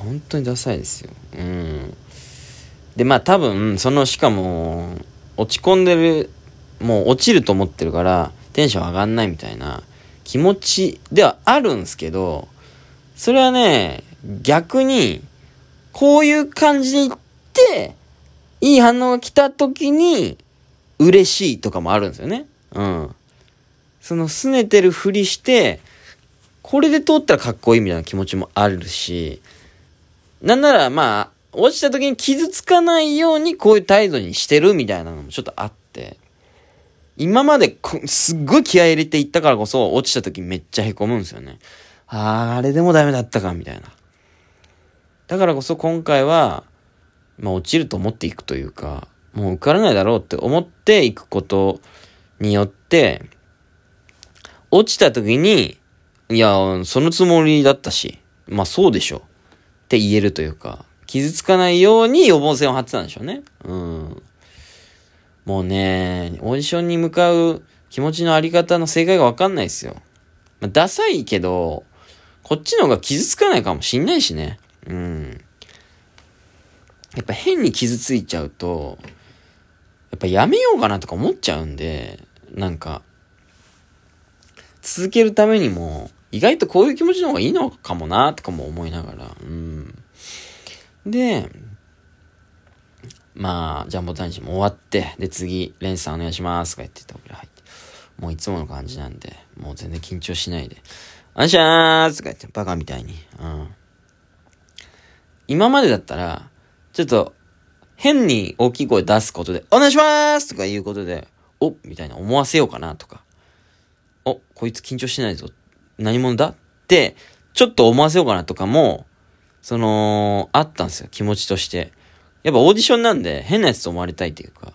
本当にダサいですよ。うん。で、まあ多分、その、しかも、落ち込んでる、もう落ちると思ってるから、テンション上がんないみたいな気持ちではあるんすけど、それはね、逆に、こういう感じで言って、いい反応が来た時に、嬉しいとかもあるんですよね。うん。その、拗ねてるふりして、これで通ったらかっこいいみたいな気持ちもあるし、なんならまあ、落ちた時に傷つかないようにこういう態度にしてるみたいなのもちょっとあって、今まですっごい気合入れていったからこそ落ちた時めっちゃ凹むんですよね。ああ、あれでもダメだったか、みたいな。だからこそ今回は、まあ落ちると思っていくというか、もう受からないだろうって思っていくことによって、落ちた時に、いや、そのつもりだったし、まあそうでしょ。って言えるというか、傷つかないように予防線を張ってたんでしょうね。うん。もうね、オーディションに向かう気持ちのあり方の正解がわかんないですよ。まあ、ダサいけど、こっちの方が傷つかないかもしんないしね。うん。やっぱ変に傷ついちゃうと、やっぱやめようかなとか思っちゃうんで、なんか、続けるためにも、意外とこういう気持ちの方がいいのかもな、とかも思いながら、うん。で、まあ、ジャンボ男子も終わって、で、次、レンさんお願いします、とか言ってたお風呂入って。もういつもの感じなんで、もう全然緊張しないで、お願いしますとか言って、バカみたいに。うん。今までだったら、ちょっと、変に大きい声出すことで、お願いしますとか言うことで、おみたいな思わせようかなとか。お、こいつ緊張しないぞ。何者だ？って、ちょっと思わせようかなとかも、その、あったんですよ、気持ちとして。やっぱオーディションなんで変なやつと思われたいっていうか。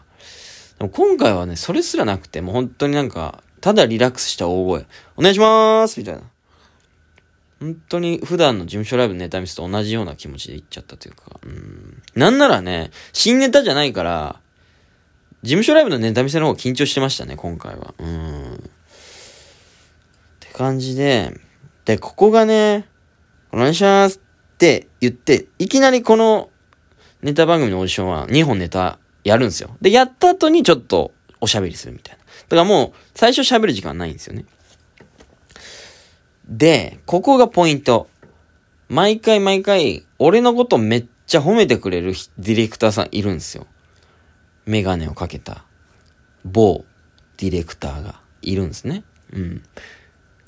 でも今回はね、それすらなくて、もう本当になんか、ただリラックスした大声、お願いしまーすみたいな。本当に普段の事務所ライブのネタ見せと同じような気持ちで行っちゃったというか、うん。なんならね、新ネタじゃないから、事務所ライブのネタ見せの方が緊張してましたね、今回は。うん。感じで、で、ここがね、お願いしますって言って、いきなりこのネタ番組のオーディションは2本ネタやるんですよ。で、やった後にちょっとおしゃべりするみたいな。だからもう、最初喋る時間ないんですよね。で、ここがポイント。毎回毎回、俺のことめっちゃ褒めてくれるディレクターさんいるんですよ。メガネをかけた、某ディレクターがいるんですね。うん。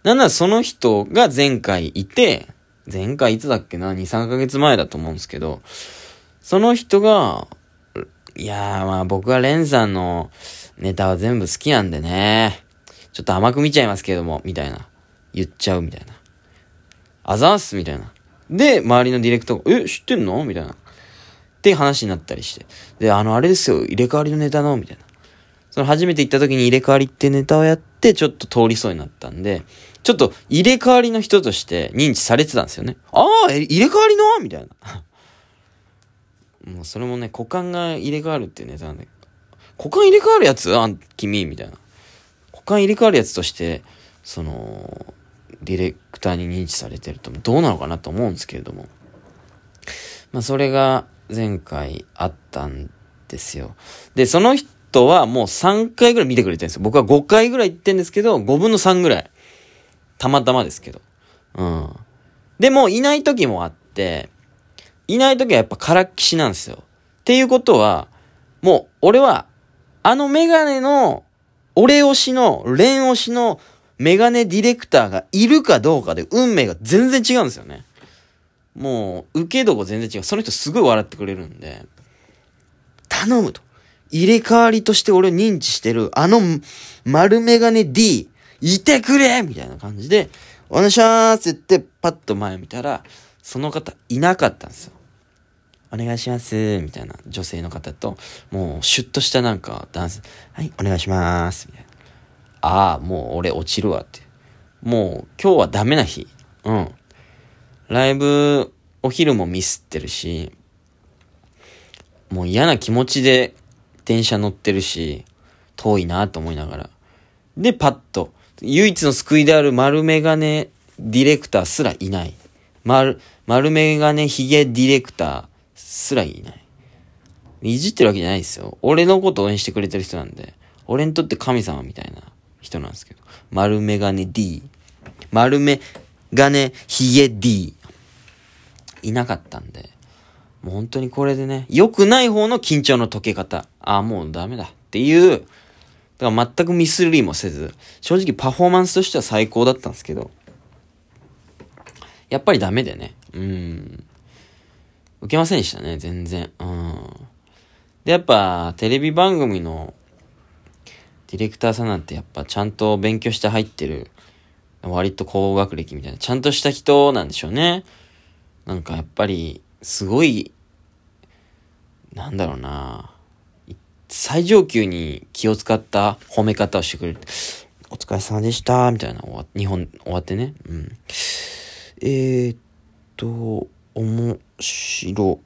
なんならその人が前回いて、前回いつだっけな ?2、3ヶ月前だと思うんですけど、その人が、いやーまあ僕はレンさんのネタは全部好きなんでね。ちょっと甘く見ちゃいますけども、みたいな。言っちゃうみたいな。あざーすみたいな。で、周りのディレクターが、え、知ってんの？みたいな。って話になったりして。で、あの、あれですよ、入れ替わりのネタの？みたいな。その初めて行った時に入れ替わりってネタをやって、ちょっと通りそうになったんで、ちょっと入れ替わりの人として認知されてたんですよね。ああ、入れ替わりの？みたいな。もうそれもね、股間が入れ替わるっていうネタなんで、股間入れ替わるやつ？あん、君？みたいな。股間入れ替わるやつとして、その、ディレクターに認知されてるとどうなのかなと思うんですけれども。まあそれが前回あったんですよ。で、その人はもう3回ぐらい見てくれてるんですよ。僕は5回ぐらい行ってんですけど、5分の3ぐらい。たまたまですけど。うん。でも、いない時もあって、いない時はやっぱからっきしなんですよ。っていうことは、もう、俺は、あのメガネの、俺推しの、レン推しのメガネディレクターがいるかどうかで運命が全然違うんですよね。もう、受け度が全然違う。その人すごい笑ってくれるんで、頼むと。入れ替わりとして俺を認知してる、あの丸メガネ D、いてくれみたいな感じで、お願いしますって言って、パッと前見たら、その方いなかったんですよ。お願いします、みたいな女性の方と、もうシュッとしたなんかダンス、はい、お願いします、みたいな。ああ、もう俺落ちるわって。もう今日はダメな日。うん。ライブ、お昼もミスってるし、もう嫌な気持ちで電車乗ってるし、遠いなと思いながら。で、パッと、唯一の救いである丸メガネディレクターすらいない。丸、丸メガネヒゲディレクターすらいない。いじってるわけじゃないですよ。俺のこと応援してくれてる人なんで。俺にとって神様みたいな人なんですけど。丸メガネ D。丸メガネヒゲ D。いなかったんで。もう本当にこれでね、良くない方の緊張の解け方。ああ、もうダメだっていう、だから全くミスりもせず、正直パフォーマンスとしては最高だったんですけど、やっぱりダメでね。うん。受けませんでしたね、全然。うん。で、やっぱ、テレビ番組のディレクターさんなんてやっぱちゃんと勉強して入ってる、割と高学歴みたいな、ちゃんとした人なんでしょうね。なんかやっぱり、すごい、なんだろうな最上級に気を使った褒め方をしてくれる。お疲れ様でした、みたいな、日本終わってね。うん。えー、っと、面白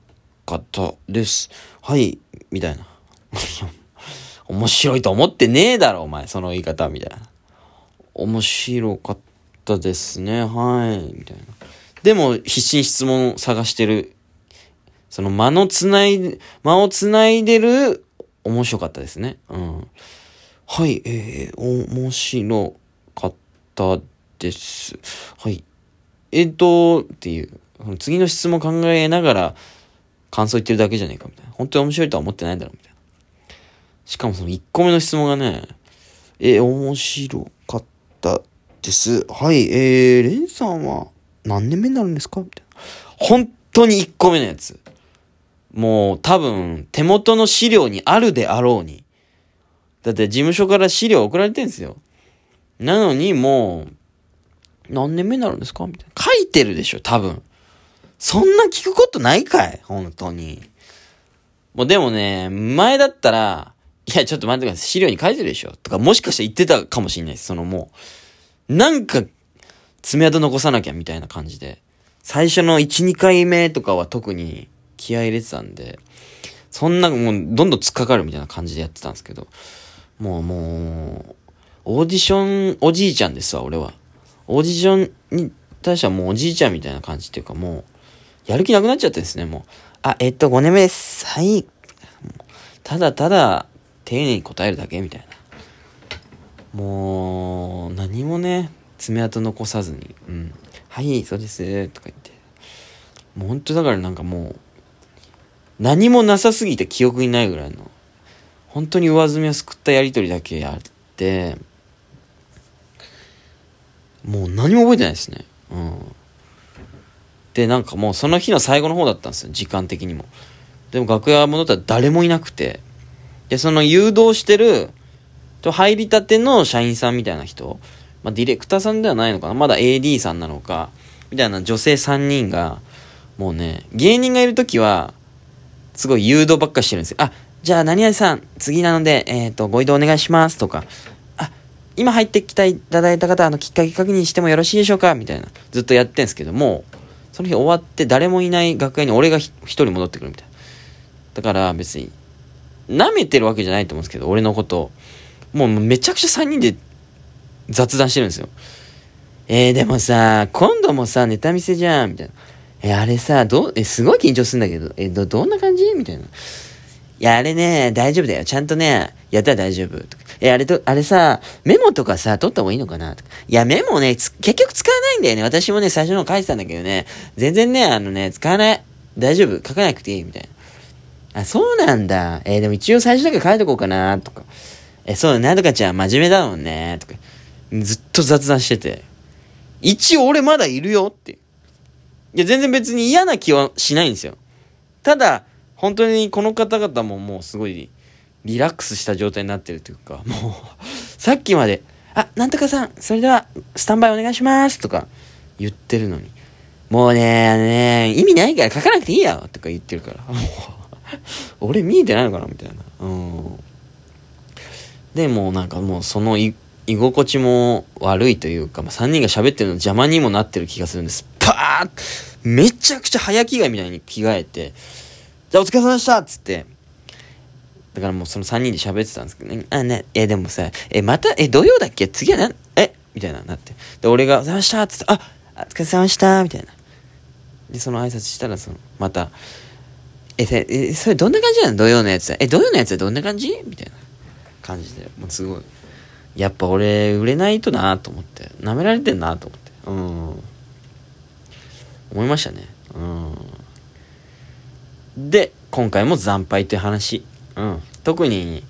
かったです。はい、みたいな。面白いと思ってねえだろ、お前、その言い方、みたいな。面白かったですね、はい、みたいな。でも、必死に質問を探してる。その間のつない、間をつないでる、面白かったですね。うん。はい、えー、面白かったです。はい。えっ、と、っていう、次の質問考えながら感想言ってるだけじゃねえかみたいな。本当に面白いとは思ってないだろうみたいな。しかもその1個目の質問がね、えー、面白かったです。はい、えー、レンさんは何年目になるんですかみたいな。本当に1個目のやつ。もう多分手元の資料にあるであろうに。だって事務所から資料送られてるんですよ。なのにもう、何年目になるんですか？みたいな。書いてるでしょ、多分。そんな聞くことないかい？本当に。もうでもね、前だったら、いや、ちょっと待ってください。資料に書いてるでしょ？とか、もしかして言ってたかもしれないです。そのもう、なんか、爪痕残さなきゃみたいな感じで。最初の1、2回目とかは特に気合入れてたんで、そんな、もう、どんどん突っかかるみたいな感じでやってたんですけど、もう、もう、オーディションおじいちゃんですわ、俺は。オーディションに対してはもうおじいちゃんみたいな感じっていうかもう、やる気なくなっちゃってですね、もう。あ、えっと、5年目です。はい。ただただ、丁寧に答えるだけみたいな。もう、何もね、爪痕残さずに、うん。はい、そうです、とか言って。もう本当だからなんかもう、何もなさすぎて記憶にないぐらいの、本当に上積みを救ったやりとりだけあって、もう何も覚えてないですね。うん。で、なんかもうその日の最後の方だったんですよ、時間的にも。でも楽屋戻ったら誰もいなくて。で、その誘導してる、と入りたての社員さんみたいな人、まあ、ディレクターさんではないのかなまだ AD さんなのか、みたいな女性3人が、もうね、芸人がいるときは、すごい誘導ばっかしてるんですよ。あ、じゃあ何々さん、次なので、えっ、ー、と、ご移動お願いしますとか、あ今入ってきたいただいた方、あの、きっかけ確認してもよろしいでしょうか？みたいな。ずっとやってんですけども、その日終わって誰もいない楽屋に俺が一人戻ってくるみたいな。だから別に、舐めてるわけじゃないと思うんですけど、俺のこと、もうめちゃくちゃ3人で雑談してるんですよ。えー、でもさ、今度もさ、ネタ見せじゃん、みたいな。え、あれさ、ど、え、すごい緊張するんだけど、え、ど、どんな感じ？みたいな。いや、あれね、大丈夫だよ。ちゃんとね、やったら大丈夫。とかえ、あれと、あれさ、メモとかさ、取った方がいいのかな？とか。いや、メモね、結局使わないんだよね。私もね、最初の書いてたんだけどね、全然ね、あのね、使わない。大丈夫？書かなくていい？みたいな。あ、そうなんだ。えー、でも一応最初だけ書いとこうかな、とか。え、そう、なんとかちゃん真面目だもんね、とか。ずっと雑談してて。一応俺まだいるよって。いや、全然別に嫌な気はしないんですよ。ただ、本当にこの方々ももうすごい、リラックスした状態になってるというか、もうさっきまで、あ、なんとかさん、それでは、スタンバイお願いしますとか言ってるのに、もうね、ね、意味ないから書かなくていいよとか言ってるから、もう俺見えてないのかなみたいな。うん。で、もうなんかもうその居心地も悪いというか、まあ、3人が喋ってるの邪魔にもなってる気がするんです。パーッめちゃくちゃ早着替えみたいに着替えて、じゃあお疲れ様でしたっつって、だからもうその3人で喋ってたんですけどね。あ、ね、え、でもさ、え、また、え、土曜だっけ？次はな、え？みたいな、なって。で、俺が、お疲れ様でしたっつって、あ、お疲れ様でしたみたいな。で、その挨拶したら、その、また、え、え、それどんな感じなの？土曜のやつえ、土曜のやつはどんな感じ？みたいな感じで、もうすごい。やっぱ俺、売れないとなと思って。舐められてんなと思って。うん。思いましたね。うん。で、今回も惨敗という話。うん。特に、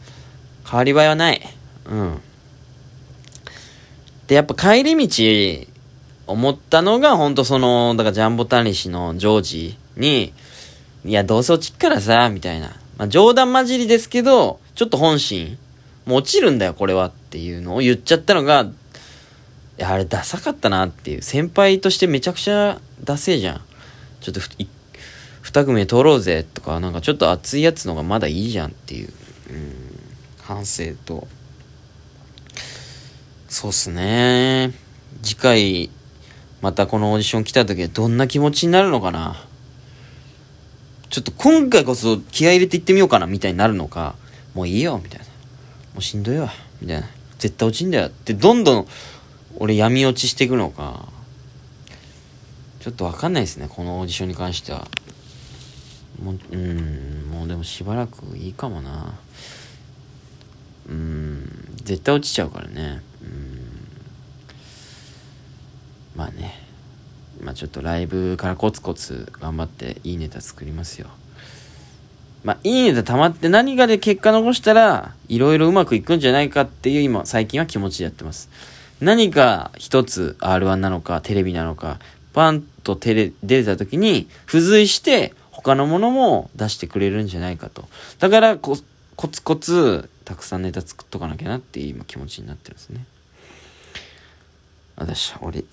変わり映えはない。うん。で、やっぱ帰り道、思ったのが、ほんとその、だからジャンボタニシのジョージに、いや、どうせ落ちっからさ、みたいな。まあ、冗談交じりですけど、ちょっと本心、もう落ちるんだよ、これはっていうのを言っちゃったのが、や、あれダサかったなっていう。先輩としてめちゃくちゃダセじゃん。ちょっと二組取ろうぜとか、なんかちょっと熱いやつのがまだいいじゃんっていう、うん、反省と。そうっすね。次回、またこのオーディション来た時はどんな気持ちになるのかなちょっと今回こそ気合入れていってみようかなみたいになるのか、もういいよみたいな。もうしんどいわみたいな。絶対落ちんだよってどんどん俺闇落ちしていくのか。ちょっとわかんないですね、このオーディションに関しては。もう、うん、もうでもしばらくいいかもな。うん、絶対落ちちゃうからね。うん。まあね。まあちょっとライブからコツコツ頑張っていいネタ作りますよ。まあいいネタ溜まって何かで結果残したらいろいろうまくいくんじゃないかっていう今最近は気持ちでやってます。何か一つ R1 なのかテレビなのかパンと出れ出た時に付随して他のものも出してくれるんじゃないかと。だからコツコツたくさんネタ作っとかなきゃなっていう今気持ちになってるんですね。私、俺。